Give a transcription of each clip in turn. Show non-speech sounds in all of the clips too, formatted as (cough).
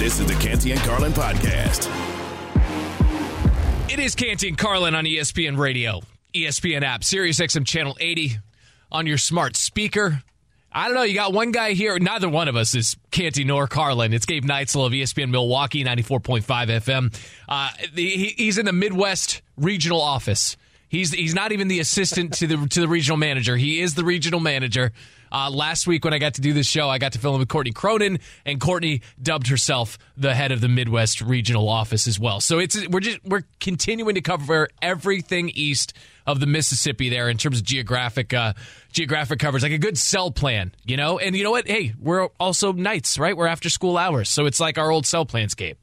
This is the Canty and Carlin podcast. It is Canty and Carlin on ESPN Radio, ESPN app, Sirius XM Channel 80 on your smart speaker. I don't know. You got one guy here. Neither one of us is Canty nor Carlin. It's Gabe Neitzel of ESPN Milwaukee, 94.5 FM. Uh, the, he, he's in the Midwest regional office. He's he's not even the assistant to the to the regional manager. He is the regional manager. Uh, last week when I got to do this show, I got to fill in with Courtney Cronin, and Courtney dubbed herself the head of the Midwest regional office as well. So it's we're just we're continuing to cover everything east of the Mississippi there in terms of geographic uh, geographic coverage, like a good cell plan, you know. And you know what? Hey, we're also nights, right? We're after school hours, so it's like our old cell planscape.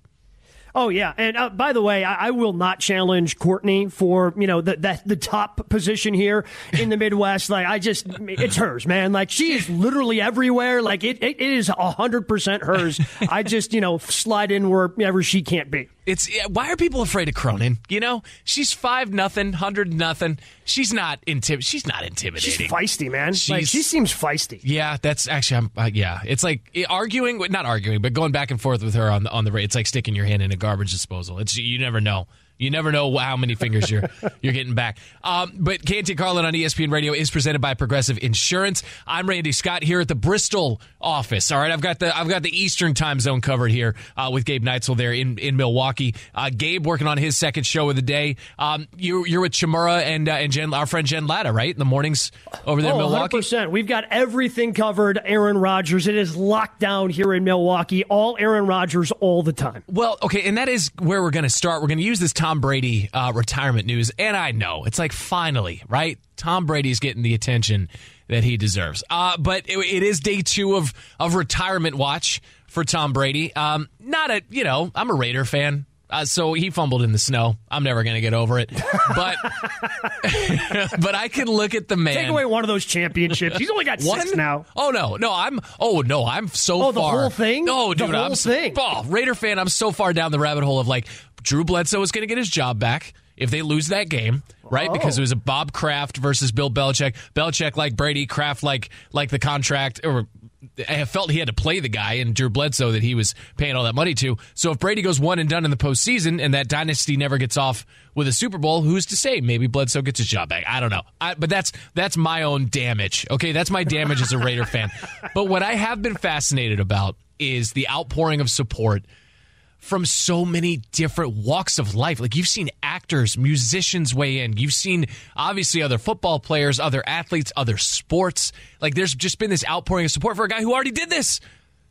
Oh yeah, and uh, by the way, I, I, will not challenge Courtney for you know the, the the top position here in the (laughs) Midwest. Like I just, it's hers, man. Like she is literally everywhere. Like it, it, is hundred percent hers. I just you know slide in wherever she can't be. It's why are people afraid of Cronin? You know, she's five nothing, hundred nothing. She's not intim- She's not intimidating. She's feisty, man. She's, like, she seems feisty. Yeah, that's actually. I'm, uh, yeah, it's like arguing, not arguing, but going back and forth with her on the on the. It's like sticking your hand in a garbage disposal. It's you never know. You never know how many fingers you're (laughs) you're getting back. Um, but Canty Carlin on ESPN Radio is presented by Progressive Insurance. I'm Randy Scott here at the Bristol office. All right, I've got the I've got the Eastern time zone covered here uh, with Gabe Neitzel there in in Milwaukee. Uh, Gabe working on his second show of the day. Um, you you're with Chimura and uh, and Jen, our friend Jen Lada, right? In the mornings over there oh, in Milwaukee. 100%. We've got everything covered. Aaron Rodgers. It is locked down here in Milwaukee. All Aaron Rodgers all the time. Well, okay, and that is where we're going to start. We're going to use this Tom Brady uh, retirement news, and I know it's like finally, right? Tom Brady's getting the attention that he deserves. Uh, but it, it is day two of of retirement watch for Tom Brady. Um, not a you know, I'm a Raider fan. Uh, so he fumbled in the snow. I'm never going to get over it. But (laughs) but I can look at the man. Take away one of those championships. He's only got One? six now. Oh no, no, I'm. Oh no, I'm so Oh, far. the whole thing? No, The dude, whole I'm thing. Oh, Raider fan. I'm so far down the rabbit hole of like Drew Bledsoe is going to get his job back if they lose that game, right? Oh. Because it was a Bob Kraft versus Bill Belichick. Belichick like Brady, Kraft like like the contract or. I felt he had to play the guy and Drew Bledsoe that he was paying all that money to. So if Brady goes one and done in the postseason and that dynasty never gets off with a Super Bowl, who's to say? Maybe Bledsoe gets his job back. I don't know. I, but that's that's my own damage. Okay, that's my damage as a Raider fan. (laughs) But what I have been fascinated about is the outpouring of support from so many different walks of life. Like you've seen actors, musicians weigh in. You've seen obviously other football players, other athletes, other sports. Like there's just been this outpouring of support for a guy who already did this.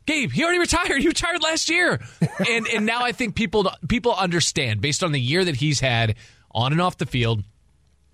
Gabe, he already retired. (laughs) He retired last year, and and now I think people people understand based on the year that he's had on and off the field,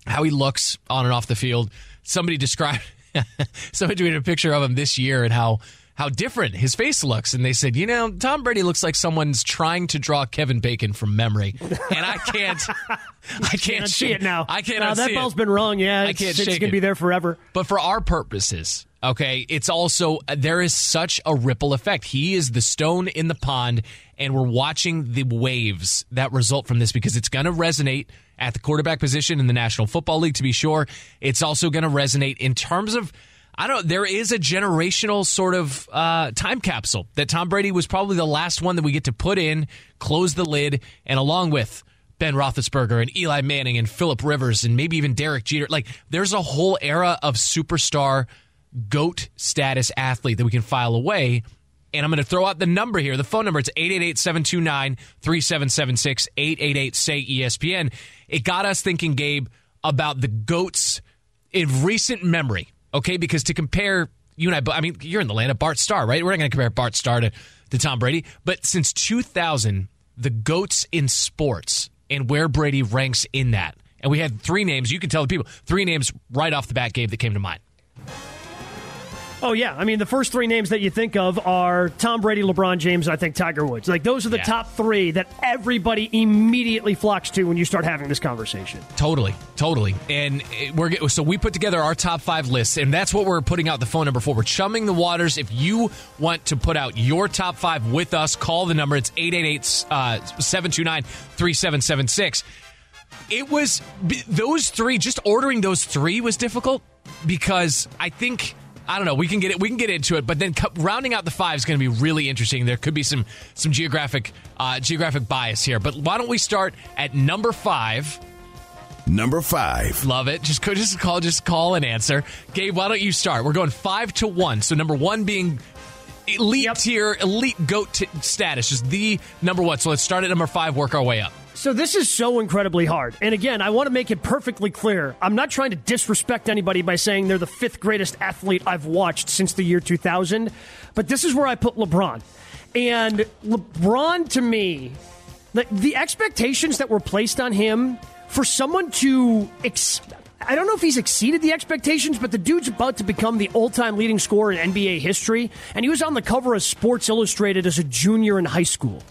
how he looks on and off the field. Somebody described, (laughs) somebody tweeted a picture of him this year and how how different his face looks, and they said, you know, Tom Brady looks like someone's trying to draw Kevin Bacon from memory, and I can't, (laughs) I can't see it now. I can't. Now, that see ball's it. been wrong. Yeah, I can't it's gonna it. be there forever. But for our purposes, okay, it's also there is such a ripple effect. He is the stone in the pond, and we're watching the waves that result from this because it's going to resonate at the quarterback position in the National Football League. To be sure, it's also going to resonate in terms of. I don't. There is a generational sort of uh, time capsule that Tom Brady was probably the last one that we get to put in, close the lid, and along with Ben Roethlisberger and Eli Manning and Philip Rivers and maybe even Derek Jeter. Like, there's a whole era of superstar GOAT status athlete that we can file away. And I'm going to throw out the number here. The phone number, it's 888 729 3776 888 say ESPN. It got us thinking, Gabe, about the GOATs in recent memory. Okay, because to compare you and I, I mean, you're in the land of Bart Starr, right? We're not going to compare Bart Starr to, to Tom Brady. But since 2000, the GOATs in sports and where Brady ranks in that. And we had three names. You can tell the people three names right off the bat, Gabe, that came to mind. Oh yeah, I mean the first three names that you think of are Tom Brady, LeBron James, I think Tiger Woods. Like those are the Yeah. top three that everybody immediately flocks to when you start having this conversation. Totally, totally. And we're so we put together our top five lists, and that's what we're putting out the phone number for. We're chumming the waters. If you want to put out your top five with us, call the number. It's 888 uh, 729 3776. It was those three, just ordering those three was difficult because I think. I don't know. We can get it. We can get into it, but then cu- rounding out the five is going to be really interesting. There could be some some geographic uh, geographic bias here, but why don't we start at number five? Number five. Love it. Just co- just call just call and answer. Gabe, why don't you start? We're going five to one. So number one being elite Yep. tier, elite goat t- status, just the number one. So let's start at number five, work our way up. So this is so incredibly hard. And again, I want to make it perfectly clear. I'm not trying to disrespect anybody by saying they're the fifth greatest athlete I've watched since the year 2000, but this is where I put LeBron. And LeBron to me, the, the expectations that were placed on him for someone to ex- I don't know if he's exceeded the expectations, but the dude's about to become the all-time leading scorer in NBA history, and he was on the cover of Sports Illustrated as a junior in high school.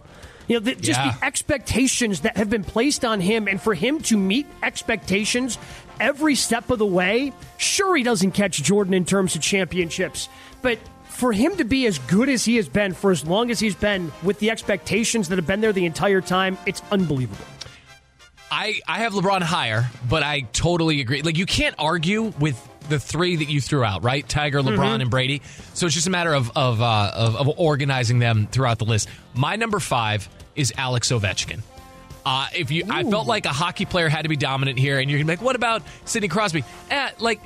You know, the, just Yeah. the expectations that have been placed on him, and for him to meet expectations every step of the way. Sure, he doesn't catch Jordan in terms of championships, but for him to be as good as he has been for as long as he's been, with the expectations that have been there the entire time, it's unbelievable. I, I have LeBron higher, but I totally agree. Like you can't argue with the three that you threw out, right? Tiger, LeBron, and Brady. So it's just a matter of of, uh, of of organizing them throughout the list. My number five is Alex Ovechkin. Uh, if you, I felt like a hockey player had to be dominant here, and you're gonna be like, what about Sidney Crosby? Eh, like.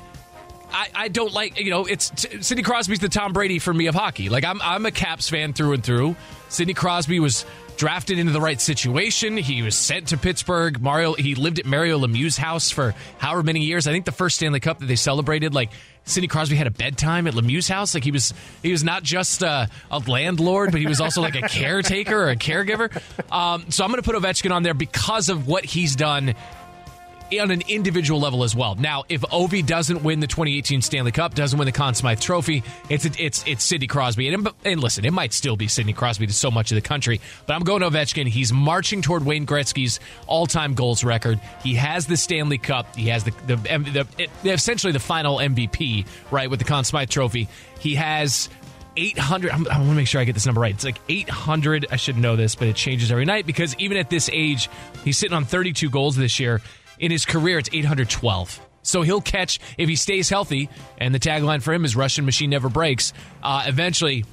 I, I don't like you know it's t- Sidney Crosby's the Tom Brady for me of hockey. Like I'm I'm a Caps fan through and through. Sidney Crosby was drafted into the right situation. He was sent to Pittsburgh. Mario he lived at Mario Lemieux's house for however many years. I think the first Stanley Cup that they celebrated, like Sidney Crosby had a bedtime at Lemieux's house. Like he was he was not just uh, a landlord, but he was also like a caretaker or a caregiver. Um, so I'm going to put Ovechkin on there because of what he's done on an individual level as well. Now, if Ovi doesn't win the 2018 Stanley Cup, doesn't win the Conn Smythe Trophy, it's it's it's Sidney Crosby. And, and listen, it might still be Sidney Crosby to so much of the country, but I'm going Ovechkin. He's marching toward Wayne Gretzky's all-time goals record. He has the Stanley Cup. He has the the, the, the essentially the final MVP, right, with the Conn Smythe Trophy. He has 800 I'm- i want to make sure i get this number right it's like 800 i should know this but it changes every night because even at this age he's sitting on 32 goals this year in his career it's 812 so he'll catch if he stays healthy and the tagline for him is russian machine never breaks uh, eventually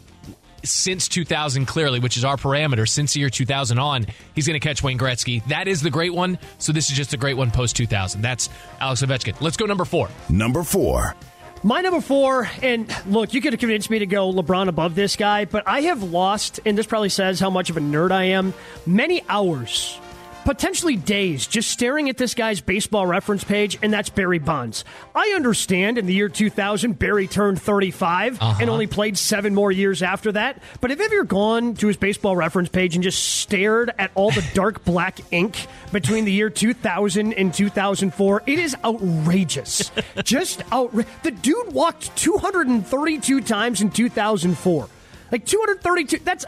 since 2000 clearly which is our parameter since the year 2000 on he's going to catch wayne gretzky. That is the great one. So this is just a great one post 2000 that's alex ovechkin. Let's go number four. Number four. My number four, and look, you could have convinced me to go LeBron above this guy, but I have lost, and this probably says how much of a nerd I am, many hours, potentially days, just staring at this guy's baseball reference page, and that's Barry Bonds. I understand in the year 2000, Barry turned 35 uh-huh. and only played seven more years after that, but have you ever gone to his baseball reference page and just stared at all the (laughs) dark black ink between the year 2000 and 2004? It is outrageous. (laughs) just outrageous. The dude walked 232 times in 2004. Like 232. That's.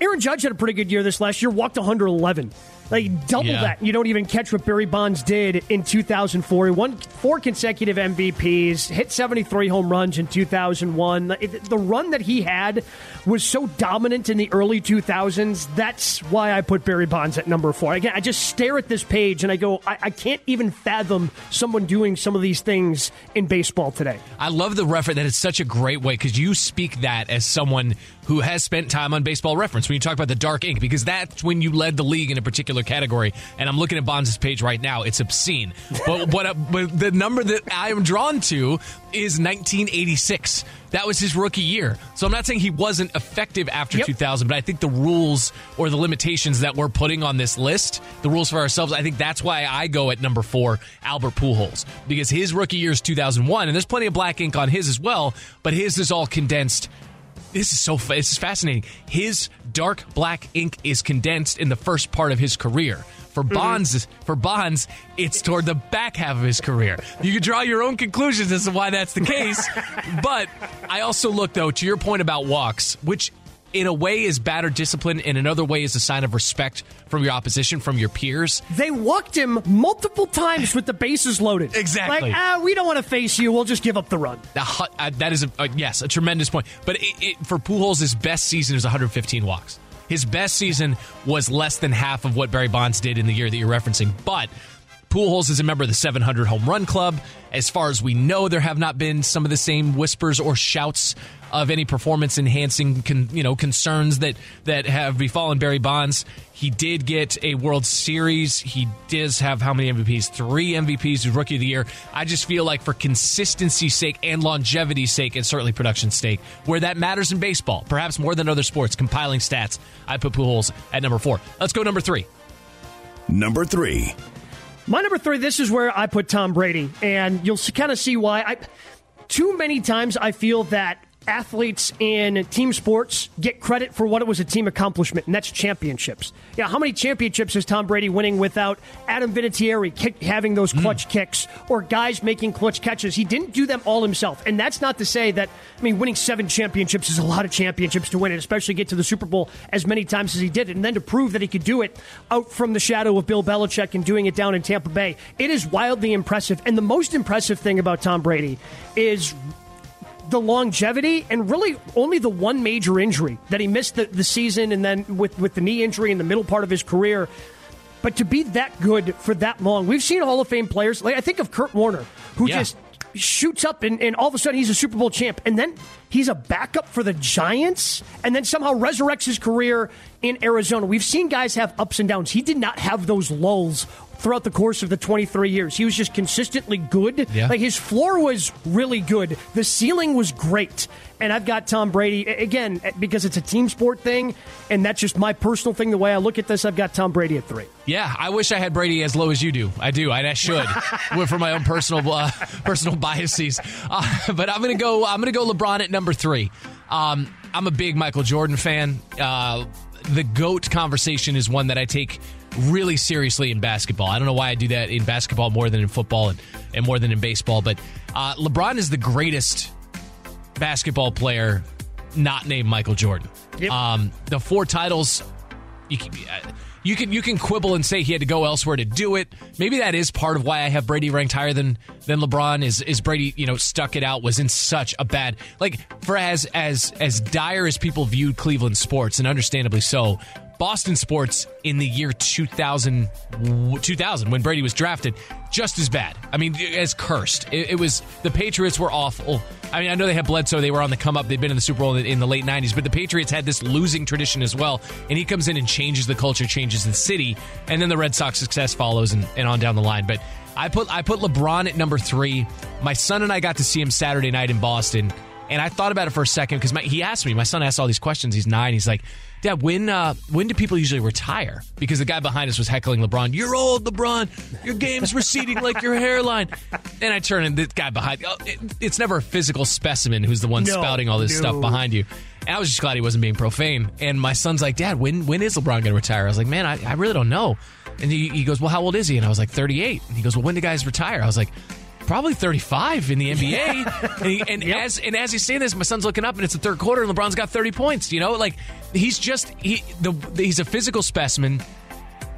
Aaron Judge had a pretty good year this last year, walked 111. Like double Yeah. that. You don't even catch what Barry Bonds did in 2004. He won four consecutive MVPs, hit 73 home runs in 2001. The the run that he had was so dominant in the early 2000s. That's why I put Barry Bonds at number four. Again, I just stare at this page and I go, I, I can't even fathom someone doing some of these things in baseball today. I love the reference that it's such a great way because you speak that as someone who has spent time on baseball reference when you talk about the dark ink because that's when you led the league in a particular category and I'm looking at Bonds' page right now. It's obscene. But (laughs) what uh, but the number that I am drawn to is 1986 that was his rookie year. So I'm not saying he wasn't effective after Yep. 2000 but I think the rules or the limitations that we're putting on this list the rules for ourselves I think that's why I go at number 4 Albert Pujols because his rookie year is 2001 and there's plenty of black ink on his as well but his is all condensed this is so this is fascinating. His dark black ink is condensed in the first part of his career. For mm-hmm. Bonds, for Bonds, it's toward the back half of his career. You can draw your own conclusions as to why that's the case. (laughs) but I also look though to your point about walks, which in a way is batter discipline, in another way is a sign of respect from your opposition, from your peers. They walked him multiple times with the bases loaded. Exactly. Like, ah, we don't want to face you. We'll just give up the run. Uh, that is, a, uh, yes, a tremendous point. But it, it, for Pujols, his best season is 115 walks. His best season was less than half of what Barry Bonds did in the year that you're referencing. But Pujols is a member of the 700 home run club. As far as we know, there have not been some of the same whispers or shouts of any performance enhancing con, you know concerns that that have befallen Barry Bonds. He did get a World Series. He does have how many MVPs? Three MVPs. He's Rookie of the Year. I just feel like for consistency's sake and longevity's sake, and certainly production's sake, where that matters in baseball, perhaps more than other sports, compiling stats, I put Pujols at number four. Let's go number three. Number three. My number three, this is where I put Tom Brady, and you'll kind of see why. I, too many times I feel that athletes in team sports get credit for what it was a team accomplishment, and that's championships. Yeah, how many championships is Tom Brady winning without Adam Vinatieri kick, having those clutch mm. kicks or guys making clutch catches? He didn't do them all himself, and that's not to say that. I mean, winning seven championships is a lot of championships to win, and especially get to the Super Bowl as many times as he did, it. and then to prove that he could do it out from the shadow of Bill Belichick and doing it down in Tampa Bay. It is wildly impressive, and the most impressive thing about Tom Brady is the longevity and really only the one major injury that he missed the, the season and then with, with the knee injury in the middle part of his career. But to be that good for that long, we've seen Hall of Fame players. Like I think of Kurt Warner, who yeah. just shoots up and, and all of a sudden he's a Super Bowl champ. And then he's a backup for the Giants and then somehow resurrects his career in Arizona. We've seen guys have ups and downs. He did not have those lulls throughout the course of the 23 years. He was just consistently good. Yeah. Like his floor was really good. The ceiling was great. And I've got Tom Brady again because it's a team sport thing, and that's just my personal thing. The way I look at this, I've got Tom Brady at three. Yeah, I wish I had Brady as low as you do. I do. I, I should, (laughs) for my own personal uh, personal biases. Uh, but I'm gonna go. I'm gonna go LeBron at number three. Um, I'm a big Michael Jordan fan. Uh, the GOAT conversation is one that I take really seriously in basketball. I don't know why I do that in basketball more than in football and, and more than in baseball, but uh, LeBron is the greatest basketball player not named Michael Jordan. Yep. Um, the four titles, you uh, you can you can quibble and say he had to go elsewhere to do it. Maybe that is part of why I have Brady ranked higher than than LeBron. Is is Brady you know stuck it out was in such a bad like for as as as dire as people viewed Cleveland sports and understandably so. Boston sports in the year 2000, 2000 when Brady was drafted, just as bad. I mean, as cursed. It, it, was the Patriots were awful. I mean, I know they had Bledsoe; they were on the come up. They'd been in the Super Bowl in the, in the late '90s, but the Patriots had this losing tradition as well. And he comes in and changes the culture, changes the city, and then the Red Sox success follows, and, and on down the line. But I put I put LeBron at number three. My son and I got to see him Saturday night in Boston, and I thought about it for a second because he asked me. My son asked all these questions. He's nine. He's like Dad, when uh, when do people usually retire? Because the guy behind us was heckling LeBron. You're old, LeBron. Your game's receding like your hairline. And I turn and the guy behind. Oh, it, it's never a physical specimen who's the one no, spouting all this no. stuff behind you. And I was just glad he wasn't being profane. And my son's like, Dad, when when is LeBron going to retire? I was like, Man, I, I really don't know. And he, he goes, Well, how old is he? And I was like, 38. And he goes, Well, when do guys retire? I was like, probably 35 in the (laughs) NBA. and, he, and yep. as and as he's saying this, my son's looking up, and it's the third quarter, and LeBron's got 30 points. You know, like he's just he the he's a physical specimen.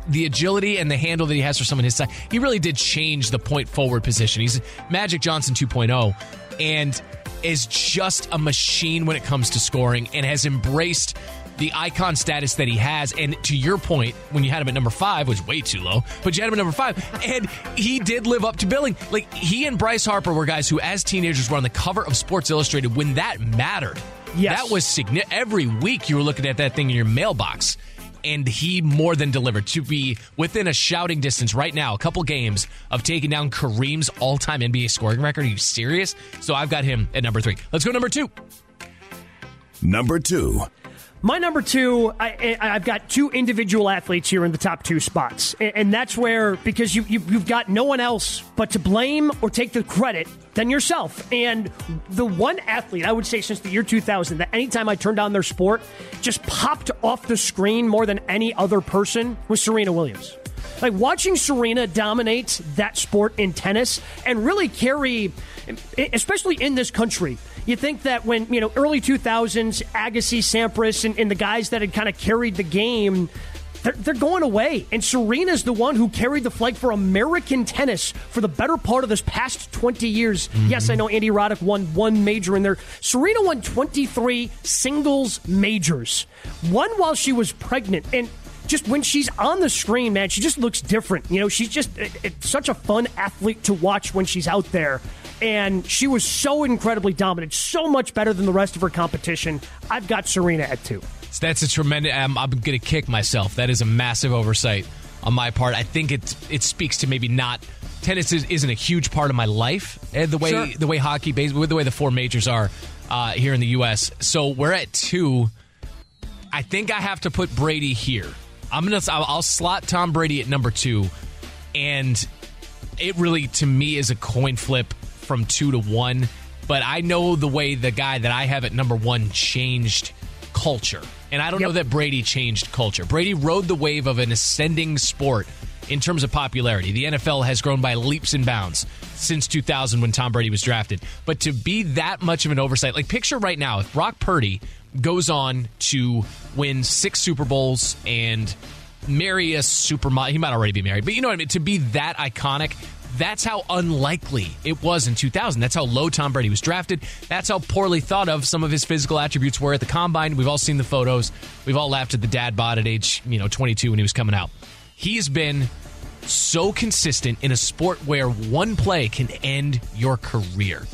The agility and the handle that he has for someone his size, he really did change the point forward position. He's Magic Johnson 2.0, and is just a machine when it comes to scoring, and has embraced the icon status that he has. And to your point, when you had him at number five, was way too low, but you had him at number five, and he did live up to billing. Like he and Bryce Harper were guys who, as teenagers, were on the cover of Sports Illustrated when that mattered. Yes. That was significant. Every week you were looking at that thing in your mailbox. And he more than delivered to be within a shouting distance right now, a couple games of taking down Kareem's all time NBA scoring record. Are you serious? So I've got him at number three. Let's go number two. Number two. My number two, I, have got two individual athletes here in the top two spots. And, that's where, because you, you, you've got no one else but to blame or take the credit than yourself. And the one athlete, I would say, since the year 2000, that anytime I turned on their sport, just popped off the screen more than any other person was Serena Williams. Like watching Serena dominate that sport in tennis and really carry, especially in this country. You think that when, you know, early 2000s, Agassi, Sampras, and, and the guys that had kind of carried the game, they're, they're, going away. And Serena's the one who carried the flag for American tennis for the better part of this past 20 years. Mm-hmm. Yes, I know Andy Roddick won one major in there. Serena won 23 singles majors, one while she was pregnant. And just when she's on the screen, man, she just looks different. You know, she's just it, it's such a fun athlete to watch when she's out there. And she was so incredibly dominant, so much better than the rest of her competition. I've got Serena at two. That's a tremendous. Um, I'm going to kick myself. That is a massive oversight on my part. I think it it speaks to maybe not tennis is, not a huge part of my life eh, the way sure. the way hockey, with the way the four majors are uh, here in the U.S. So we're at two. I think I have to put Brady here. I'm gonna. I'll slot Tom Brady at number two, and it really to me is a coin flip from two to one. But I know the way the guy that I have at number one changed culture, and I don't yep. know that Brady changed culture. Brady rode the wave of an ascending sport in terms of popularity. The NFL has grown by leaps and bounds since 2000 when Tom Brady was drafted. But to be that much of an oversight, like picture right now, if Brock Purdy goes on to win six Super Bowls and marry a super. He might already be married, but you know what I mean. To be that iconic, that's how unlikely it was in 2000. That's how low Tom Brady was drafted. That's how poorly thought of some of his physical attributes were at the combine. We've all seen the photos. We've all laughed at the dad bod at age, you know, 22 when he was coming out. He's been so consistent in a sport where one play can end your career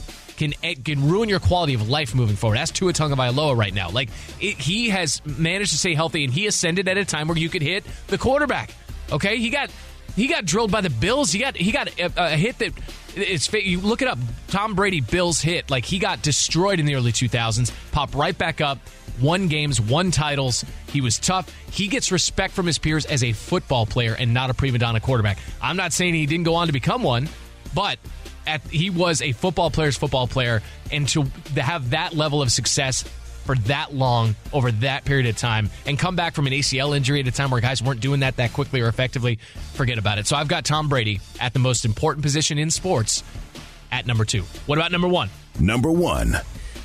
can eh, can ruin your quality of life moving forward. That's Tua Tagovailoa right now. Like it, he has managed to stay healthy, and he ascended at a time where you could hit the quarterback. Okay, he got he got drilled by the Bills. He got he got a, a hit that it's you look it up. Tom Brady Bills hit like he got destroyed in the early 2000s. Pop right back up. Won games, won titles. He was tough. He gets respect from his peers as a football player and not a prima donna quarterback. I'm not saying he didn't go on to become one, but at, he was a football player's football player, and to have that level of success for that long over that period of time and come back from an ACL injury at a time where guys weren't doing that that quickly or effectively, forget about it. So I've got Tom Brady at the most important position in sports at number two. What about number one? Number one.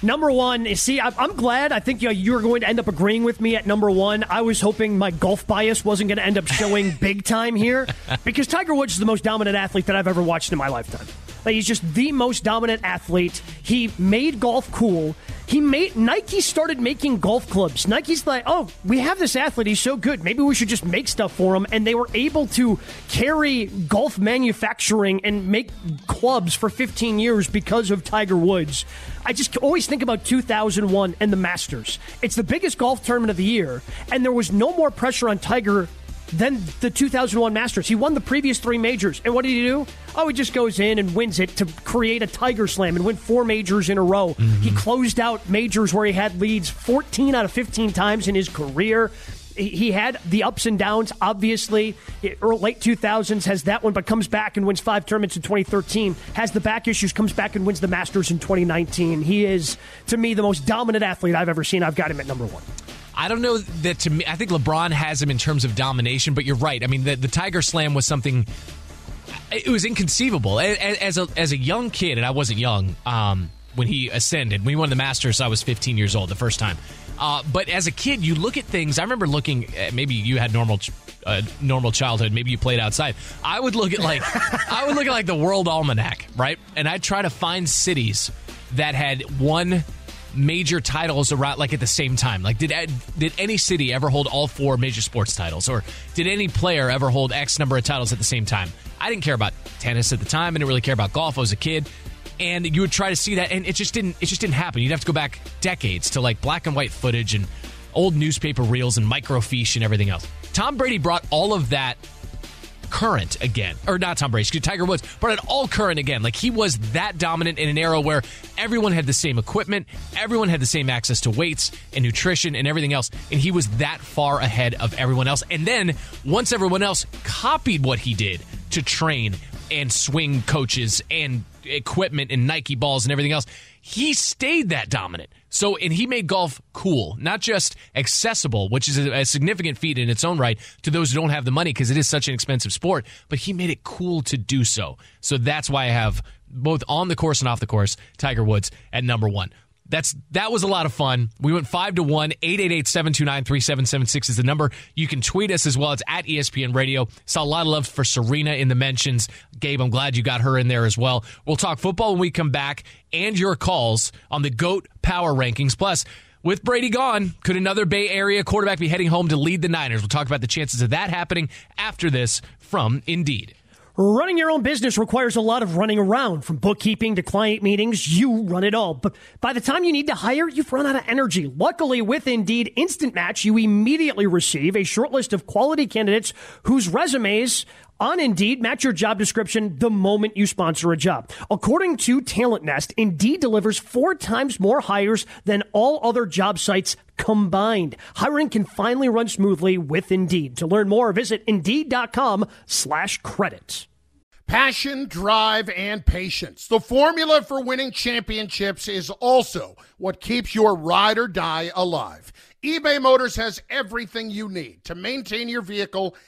Number one, see, I'm glad. I think you're going to end up agreeing with me at number one. I was hoping my golf bias wasn't going to end up showing (laughs) big time here because Tiger Woods is the most dominant athlete that I've ever watched in my lifetime. He's just the most dominant athlete. He made golf cool. He made Nike started making golf clubs. Nike's like, oh, we have this athlete. He's so good. Maybe we should just make stuff for him. And they were able to carry golf manufacturing and make clubs for 15 years because of Tiger Woods. I just always think about 2001 and the Masters. It's the biggest golf tournament of the year, and there was no more pressure on Tiger than the 2001 Masters. He won the previous three majors. And what did he do? Oh, he just goes in and wins it to create a Tiger Slam and win four majors in a row. Mm-hmm. He closed out majors where he had leads 14 out of 15 times in his career. He had the ups and downs, obviously. Early, late 2000s has that one, but comes back and wins five tournaments in 2013. Has the back issues, comes back and wins the Masters in 2019. He is, to me, the most dominant athlete I've ever seen. I've got him at number one. I don't know that to me. I think LeBron has him in terms of domination, but you're right. I mean, the, the Tiger Slam was something. It was inconceivable as a as a young kid, and I wasn't young um, when he ascended. When he won the Masters, I was 15 years old the first time. Uh, but as a kid, you look at things. I remember looking. At, maybe you had normal, uh, normal childhood. Maybe you played outside. I would look at like (laughs) I would look at like the World Almanac, right? And I'd try to find cities that had one major titles around like at the same time? Like did did any city ever hold all four major sports titles or did any player ever hold X number of titles at the same time? I didn't care about tennis at the time. I didn't really care about golf. I was a kid. And you would try to see that and it just didn't it just didn't happen. You'd have to go back decades to like black and white footage and old newspaper reels and microfiche and everything else. Tom Brady brought all of that current again. Or not Tom Brady, Tiger Woods, but at all current again. Like he was that dominant in an era where everyone had the same equipment, everyone had the same access to weights and nutrition and everything else. And he was that far ahead of everyone else. And then once everyone else copied what he did to train and swing coaches and equipment and Nike balls and everything else, he stayed that dominant So, and he made golf cool, not just accessible, which is a, a significant feat in its own right to those who don't have the money because it is such an expensive sport, but he made it cool to do so. So that's why I have both on the course and off the course Tiger Woods at number one. That's that was a lot of fun. We went five to one. 888-729-3776 is the number. You can tweet us as well. It's at ESPN Radio. Saw a lot of love for Serena in the mentions. Gabe, I'm glad you got her in there as well. We'll talk football when we come back and your calls on the GOAT Power Rankings. Plus, with Brady gone, could another Bay Area quarterback be heading home to lead the Niners? We'll talk about the chances of that happening after this from Indeed. Running your own business requires a lot of running around, from bookkeeping to client meetings. You run it all. But by the time you need to hire, you've run out of energy. Luckily, with Indeed Instant Match, you immediately receive a short list of quality candidates whose resumes on Indeed match your job description the moment you sponsor a job. According to Talent Nest, Indeed delivers four times more hires than all other job sites combined. Hiring can finally run smoothly with Indeed. To learn more, visit Indeed.com slash credit. Passion, drive, and patience. The formula for winning championships is also what keeps your ride or die alive. eBay Motors has everything you need to maintain your vehicle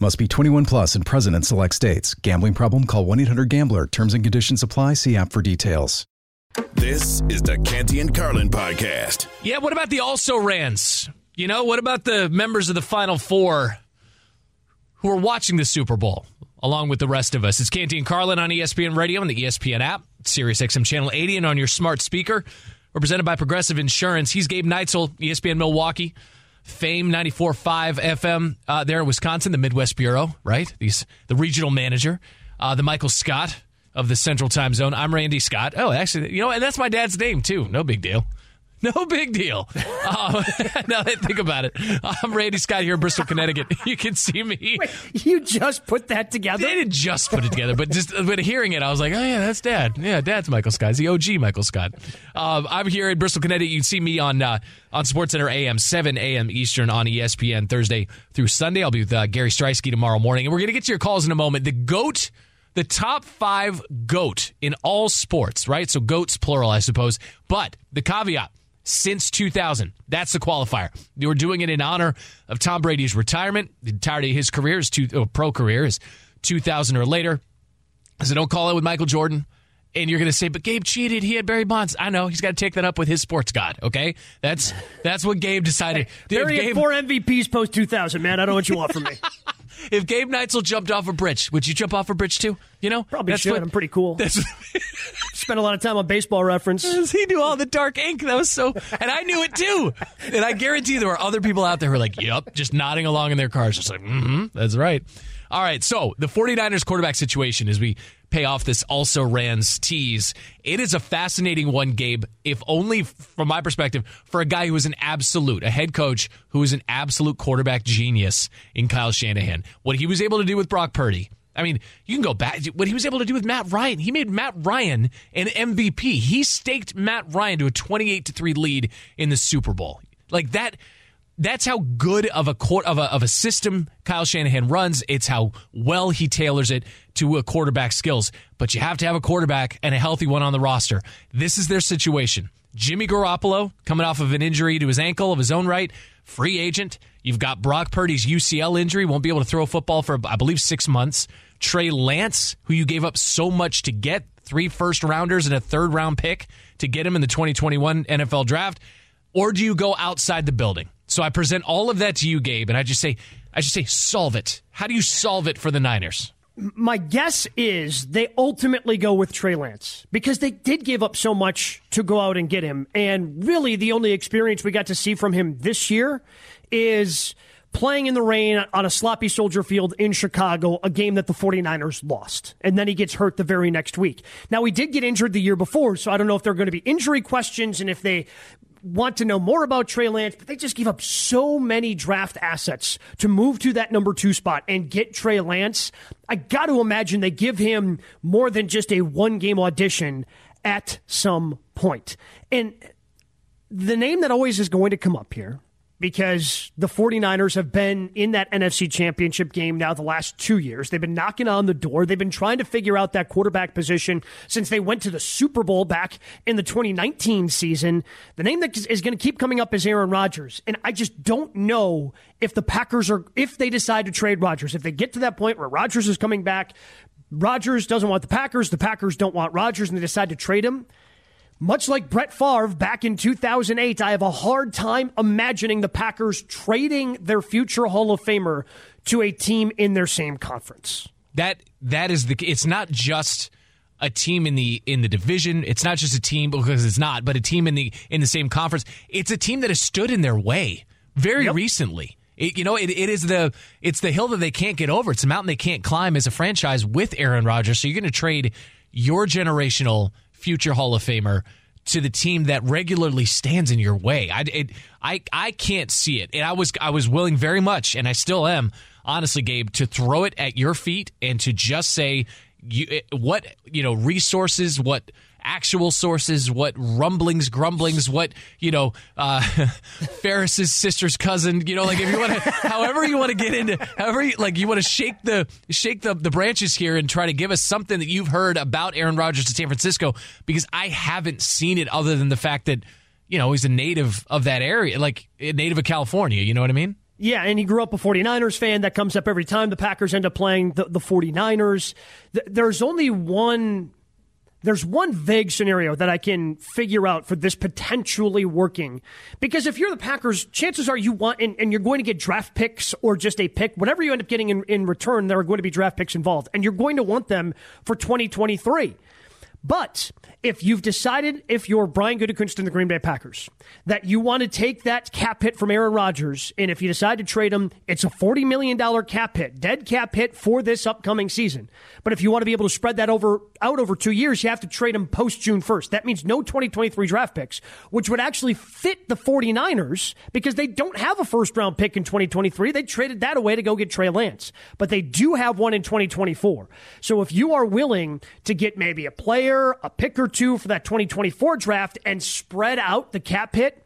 Must be 21 plus and present in select states. Gambling problem? Call 1 800 GAMBLER. Terms and conditions apply. See app for details. This is the Canty and Carlin podcast. Yeah, what about the also rans? You know, what about the members of the Final Four who are watching the Super Bowl along with the rest of us? It's Canty and Carlin on ESPN Radio and the ESPN app, Sirius XM Channel 80, and on your smart speaker. We're presented by Progressive Insurance. He's Gabe Neitzel, ESPN Milwaukee. Fame 94.5 FM uh, there in Wisconsin, the Midwest Bureau, right? These the regional manager, uh, the Michael Scott of the Central Time Zone. I'm Randy Scott. Oh, actually, you know, and that's my dad's name too. No big deal. No big deal. Uh, (laughs) now that I think about it, I'm Randy Scott here in Bristol, Connecticut. (laughs) You can see me. Wait, you just put that together? They didn't just put it together, but just but hearing it, I was like, oh yeah, that's Dad. Yeah, Dad's Michael Scott. He's the OG Michael Scott. Um, I'm here in Bristol, Connecticut. You can see me on uh, on SportsCenter AM 7 a.m. Eastern on ESPN Thursday through Sunday. I'll be with uh, Gary Striewski tomorrow morning, and we're gonna get to your calls in a moment. The goat. The top five GOAT in all sports, right? So GOATs plural, I suppose. But the caveat since 2000. That's the qualifier. They were doing it in honor of Tom Brady's retirement. The entirety of his career, his two, oh, pro career, is 2000 or later. So don't call it with Michael Jordan. And you're going to say, but Gabe cheated. He had Barry Bonds. I know. He's got to take that up with his sports god. Okay, that's that's what Gabe decided. (laughs) Dude, Barry had four MVPs post 2000, man. I don't know what you want from me. (laughs) if Gabe Neitzel jumped off a bridge, would you jump off a bridge too? You know, Probably that's should. I'm pretty cool. (laughs) That's Spent a lot of time on baseball reference. he knew all the dark ink. That was so, and I knew it too. And I guarantee there were other people out there who were like, "Yep," just nodding along in their cars, just like, "Mm-hmm, that's right." All right, so the 49ers quarterback situation as we pay off this also Rans tease. It is a fascinating one, Gabe, if only from my perspective, for a guy who is an absolute, a head coach who is an absolute quarterback genius in Kyle Shanahan. What he was able to do with Brock Purdy. I mean, you can go back. What he was able to do with Matt Ryan, he made Matt Ryan an MVP. He staked Matt Ryan to a 28 to 3 lead in the Super Bowl. Like that that's how good of a court of a of a system Kyle Shanahan runs. It's how well he tailors it to a quarterback skills. But you have to have a quarterback and a healthy one on the roster. This is their situation. Jimmy Garoppolo coming off of an injury to his ankle of his own right, free agent. You've got Brock Purdy's UCL injury, won't be able to throw a football for I believe six months. Trey Lance, who you gave up so much to get, three first rounders and a third round pick to get him in the 2021 NFL draft, or do you go outside the building? So I present all of that to you, Gabe, and I just say, I just say, solve it. How do you solve it for the Niners? My guess is they ultimately go with Trey Lance because they did give up so much to go out and get him. And really, the only experience we got to see from him this year is playing in the rain on a sloppy soldier field in Chicago, a game that the 49ers lost. And then he gets hurt the very next week. Now, he did get injured the year before, so I don't know if there are going to be injury questions and if they want to know more about Trey Lance, but they just gave up so many draft assets to move to that number two spot and get Trey Lance. I got to imagine they give him more than just a one game audition at some point. And the name that always is going to come up here because the 49ers have been in that NFC championship game now the last two years. They've been knocking on the door. They've been trying to figure out that quarterback position since they went to the Super Bowl back in the 2019 season. The name that is going to keep coming up is Aaron Rodgers. And I just don't know if the Packers are, if they decide to trade Rodgers, if they get to that point where Rodgers is coming back, Rodgers doesn't want the Packers, the Packers don't want Rodgers, and they decide to trade him. Much like Brett Favre back in 2008, I have a hard time imagining the Packers trading their future Hall of Famer to a team in their same conference. That that is the it's not just a team in the in the division. It's not just a team because it's not, but a team in the in the same conference. It's a team that has stood in their way very yep. recently. It, you know, it, it is the it's the hill that they can't get over. It's a mountain they can't climb as a franchise with Aaron Rodgers. So you're going to trade your generational future Hall of Famer to the team that regularly stands in your way. I, it, I, I can't see it, and I was I was willing very much, and I still am, honestly, Gabe, to throw it at your feet and to just say, you, what you know, resources, what actual sources, what rumblings, grumblings, what you know, uh, (laughs) Ferris's sister's cousin. You know, like if you want to, (laughs) however you want to get into, however you, like you want to shake the shake the the branches here and try to give us something that you've heard about Aaron Rodgers to San Francisco, because I haven't seen it other than the fact that you know he's a native of that area, like a native of California. You know what I mean? Yeah, and he grew up a 49ers fan. That comes up every time the Packers end up playing the, the 49ers. There's only one there's one vague scenario that I can figure out for this potentially working. Because if you're the Packers, chances are you want, and, and, you're going to get draft picks or just a pick, whatever you end up getting in, in return, there are going to be draft picks involved. And you're going to want them for 2023. But if you've decided, if you're Brian Gutekunst and the Green Bay Packers, that you want to take that cap hit from Aaron Rodgers, and if you decide to trade him, it's a $40 million cap hit, dead cap hit for this upcoming season. But if you want to be able to spread that over out over two years, you have to trade him post June 1st. That means no 2023 draft picks, which would actually fit the 49ers because they don't have a first round pick in 2023. They traded that away to go get Trey Lance, but they do have one in 2024. So if you are willing to get maybe a player, a pick or two for that 2024 draft and spread out the cap hit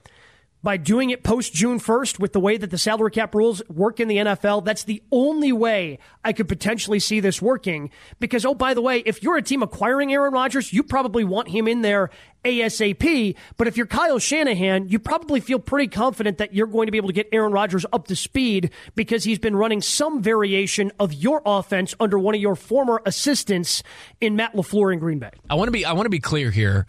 by doing it post June 1st with the way that the salary cap rules work in the NFL. That's the only way I could potentially see this working. Because, oh, by the way, if you're a team acquiring Aaron Rodgers, you probably want him in there ASAP. But if you're Kyle Shanahan, you probably feel pretty confident that you're going to be able to get Aaron Rodgers up to speed because he's been running some variation of your offense under one of your former assistants in Matt LaFleur in Green Bay. I want to be I want to be clear here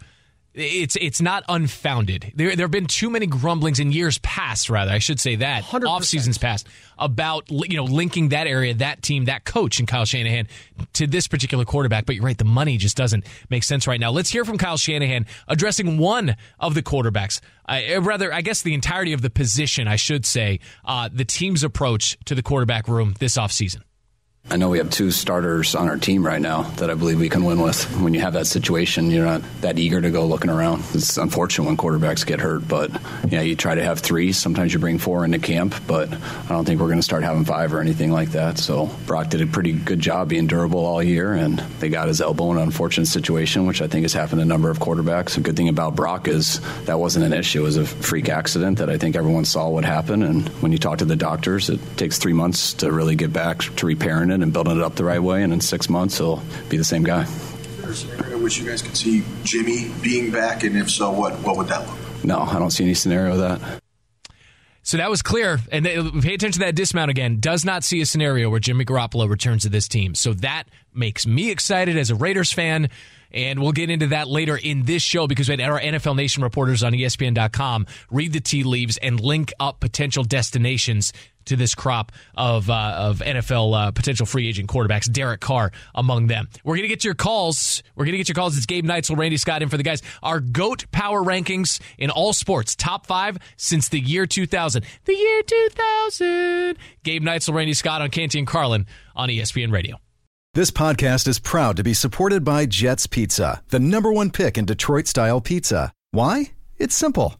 it's it's not unfounded. There there have been too many grumblings in years past, rather I should say that 100%. off seasons past about you know linking that area, that team, that coach, and Kyle Shanahan to this particular quarterback. But you're right, the money just doesn't make sense right now. Let's hear from Kyle Shanahan addressing one of the quarterbacks, uh, rather I guess the entirety of the position, I should say, uh, the team's approach to the quarterback room this offseason. I know we have two starters on our team right now that I believe we can win with. When you have that situation, you're not that eager to go looking around. It's unfortunate when quarterbacks get hurt, but yeah, you try to have three. Sometimes you bring four into camp, but I don't think we're going to start having five or anything like that. So Brock did a pretty good job being durable all year, and they got his elbow in an unfortunate situation, which I think has happened to a number of quarterbacks. The good thing about Brock is that wasn't an issue. It was a freak accident that I think everyone saw what happened. And when you talk to the doctors, it takes three months to really get back to repairing it and building it up the right way. And in six months, he'll be the same guy. Is there a scenario in which you guys could see Jimmy being back? And if so, what, what would that look? Like? No, I don't see any scenario of that. So that was clear. And they, pay attention to that dismount again. Does not see a scenario where Jimmy Garoppolo returns to this team. So that makes me excited as a Raiders fan. And we'll get into that later in this show because we had our NFL Nation reporters on ESPN.com read the tea leaves and link up potential destinations to this crop of uh, of NFL uh, potential free agent quarterbacks. Derek Carr among them. We're gonna get your calls. We're gonna get your calls. It's Gabe Neitzel, Randy Scott in for the guys. Our goat power rankings in all sports, top five since the year 2000. The year 2000. Gabe Neitzel, Randy Scott on Canty and Carlin on ESPN Radio. This podcast is proud to be supported by Jets Pizza, the number one pick in Detroit style pizza. Why? It's simple.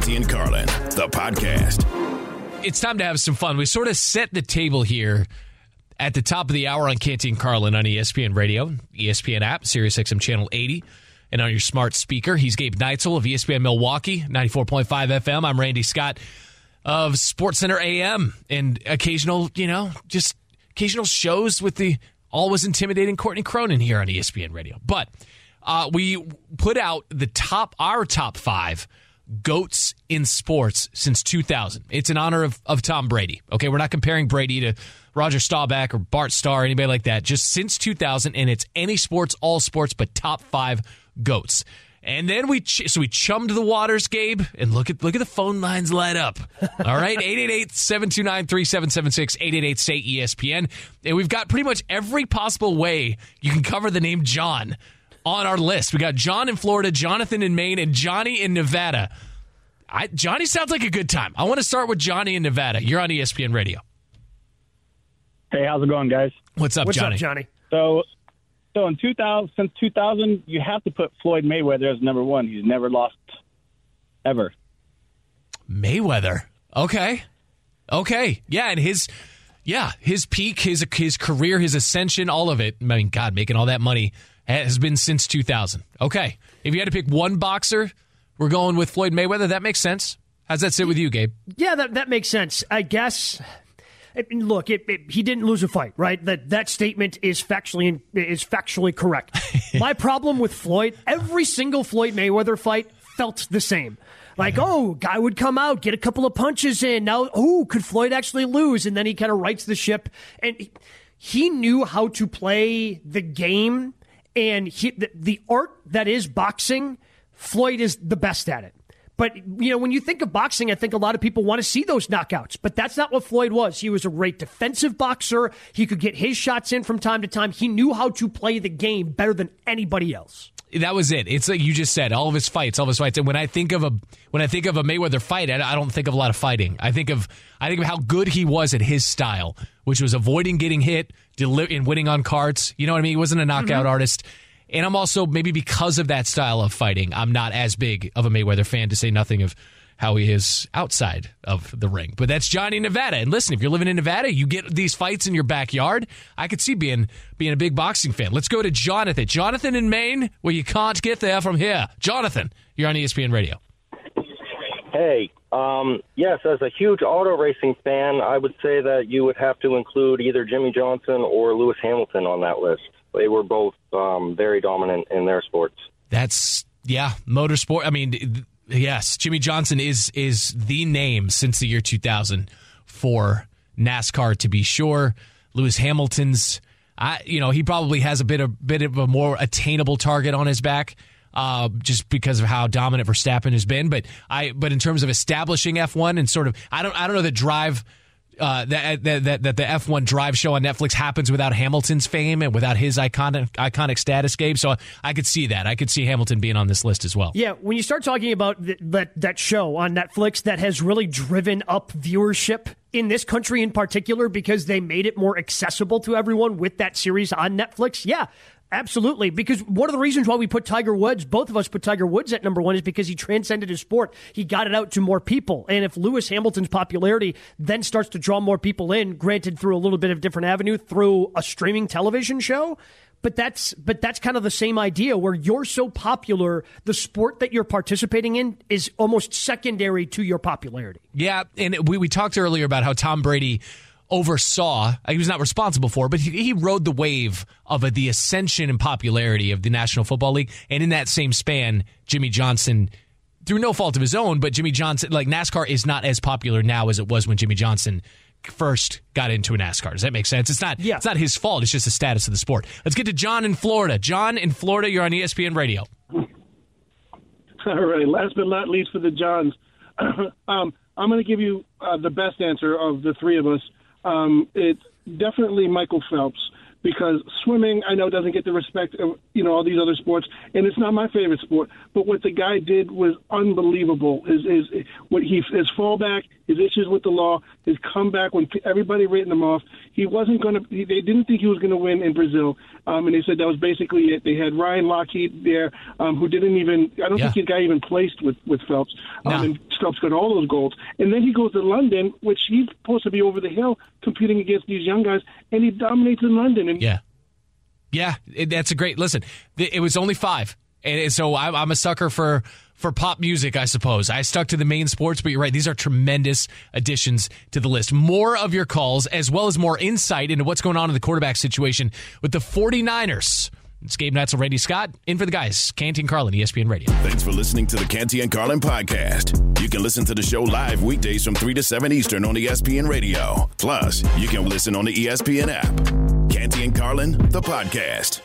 Canty and Carlin, the podcast. It's time to have some fun. We sort of set the table here at the top of the hour on Canty and Carlin on ESPN Radio, ESPN app, Sirius XM Channel 80, and on your smart speaker. He's Gabe Neitzel of ESPN Milwaukee, 94.5 FM. I'm Randy Scott of SportsCenter AM and occasional, you know, just occasional shows with the always intimidating Courtney Cronin here on ESPN Radio. But uh, we put out the top, our top five goats in sports since 2000. It's in honor of, of Tom Brady. Okay, we're not comparing Brady to Roger Staubach or Bart Starr or anybody like that. Just since 2000, and it's any sports, all sports, but top five goats. And then we ch- so we chummed the waters, Gabe, and look at look at the phone lines light up. All right, 888-729-3776, 888 say ESPN. And we've got pretty much every possible way you can cover the name John on our list. We got John in Florida, Jonathan in Maine, and Johnny in Nevada. I, Johnny sounds like a good time. I want to start with Johnny in Nevada. You're on ESPN Radio. Hey, how's it going, guys? What's up, What's Johnny? up, Johnny? So, so in 2000, since 2000, you have to put Floyd Mayweather as number one. He's never lost ever. Mayweather. Okay. Okay. Yeah, and his yeah, his peak, his his career, his ascension, all of it. I mean, God, making all that money has been since 2000. Okay. If you had to pick one boxer, we're going with Floyd Mayweather. That makes sense. How's that sit with you, Gabe? Yeah, that that makes sense. I guess. Look, it, it, he didn't lose a fight, right? That that statement is factually is factually correct. (laughs) My problem with Floyd, every single Floyd Mayweather fight felt the same. Like, oh, guy would come out, get a couple of punches in. Now, oh, could Floyd actually lose? And then he kind of rights the ship. And he knew how to play the game, and he, the, the art that is boxing. Floyd is the best at it. But you know, when you think of boxing, I think a lot of people want to see those knockouts. But that's not what Floyd was. He was a great defensive boxer. He could get his shots in from time to time. He knew how to play the game better than anybody else. That was it. It's like you just said, all of his fights, all of his fights. And when I think of a when I think of a Mayweather fight, I I don't think of a lot of fighting. I think of I think of how good he was at his style, which was avoiding getting hit, deli- and winning on cards. You know what I mean? He wasn't a knockout mm-hmm. artist. And I'm also maybe because of that style of fighting, I'm not as big of a Mayweather fan to say nothing of how he is outside of the ring. But that's Johnny Nevada. And listen, if you're living in Nevada, you get these fights in your backyard. I could see being being a big boxing fan. Let's go to Jonathan. Jonathan in Maine, where you can't get there from here. Jonathan, you're on ESPN Radio. Hey, um, yes, as a huge auto racing fan, I would say that you would have to include either Jimmie Johnson or Lewis Hamilton on that list. They were both um, very dominant in their sports. That's yeah, motorsport. I mean, yes, Jimmie Johnson is is the name since the year 2000 for NASCAR to be sure. Lewis Hamilton's, I you know, he probably has a bit of bit of a more attainable target on his back. Uh, just because of how dominant Verstappen has been, but I, but in terms of establishing F1 and sort of, I don't, I don't know that drive uh, that, that, that, that the F1 drive show on Netflix happens without Hamilton's fame and without his iconic iconic status, Gabe. So I could see that. I could see Hamilton being on this list as well. Yeah, when you start talking about th- that that show on Netflix that has really driven up viewership in this country in particular because they made it more accessible to everyone with that series on Netflix. Yeah, Absolutely, because one of the reasons why we put Tiger Woods, both of us put Tiger Woods at number one, is because he transcended his sport. He got it out to more people. And if Lewis Hamilton's popularity then starts to draw more people in, granted through a little bit of different avenue, through a streaming television show, but that's but that's kind of the same idea where you're so popular, the sport that you're participating in is almost secondary to your popularity. Yeah, and we, we talked earlier about how Tom Brady oversaw, he was not responsible for, but he, he rode the wave of a, the ascension and popularity of the National Football League. And in that same span, Jimmie Johnson, through no fault of his own, but Jimmie Johnson, like NASCAR is not as popular now as it was when Jimmie Johnson first got into a NASCAR. Does that make sense? It's not, yeah. it's not his fault. It's just the status of the sport. Let's get to John in Florida. John in Florida, you're on ESPN Radio. (laughs) All right. Last but not least for the Johns. (clears throat) um, I'm going to give you uh, the best answer of the three of us um, it's definitely Michael Phelps because swimming I know doesn't get the respect of you know all these other sports, and it's not my favorite sport. But what the guy did was unbelievable. His his what he his fallback, his issues with the law, his comeback when everybody written him off. He wasn't going to. They didn't think he was going to win in Brazil, um, and they said that was basically it. They had Ryan Lochte there, um, who didn't even. I don't yeah. think the guy even placed with with Phelps. Um, no. And Phelps got all those goals, and then he goes to London, which he's supposed to be over the hill competing against these young guys, and he dominates in London. Yeah, yeah, it, that's a great listen. It was only five, and so I'm a sucker for for pop music, I suppose. I stuck to the main sports, but you're right. These are tremendous additions to the list. More of your calls, as well as more insight into what's going on in the quarterback situation with the 49ers. It's Gabe Neitzel, Randy Scott, in for the guys. Canty and Carlin, ESPN Radio. Thanks for listening to the Canty and Carlin podcast. You can listen to the show live weekdays from 3 to 7 Eastern on ESPN Radio. Plus, you can listen on the ESPN app. Canty and Carlin, the podcast.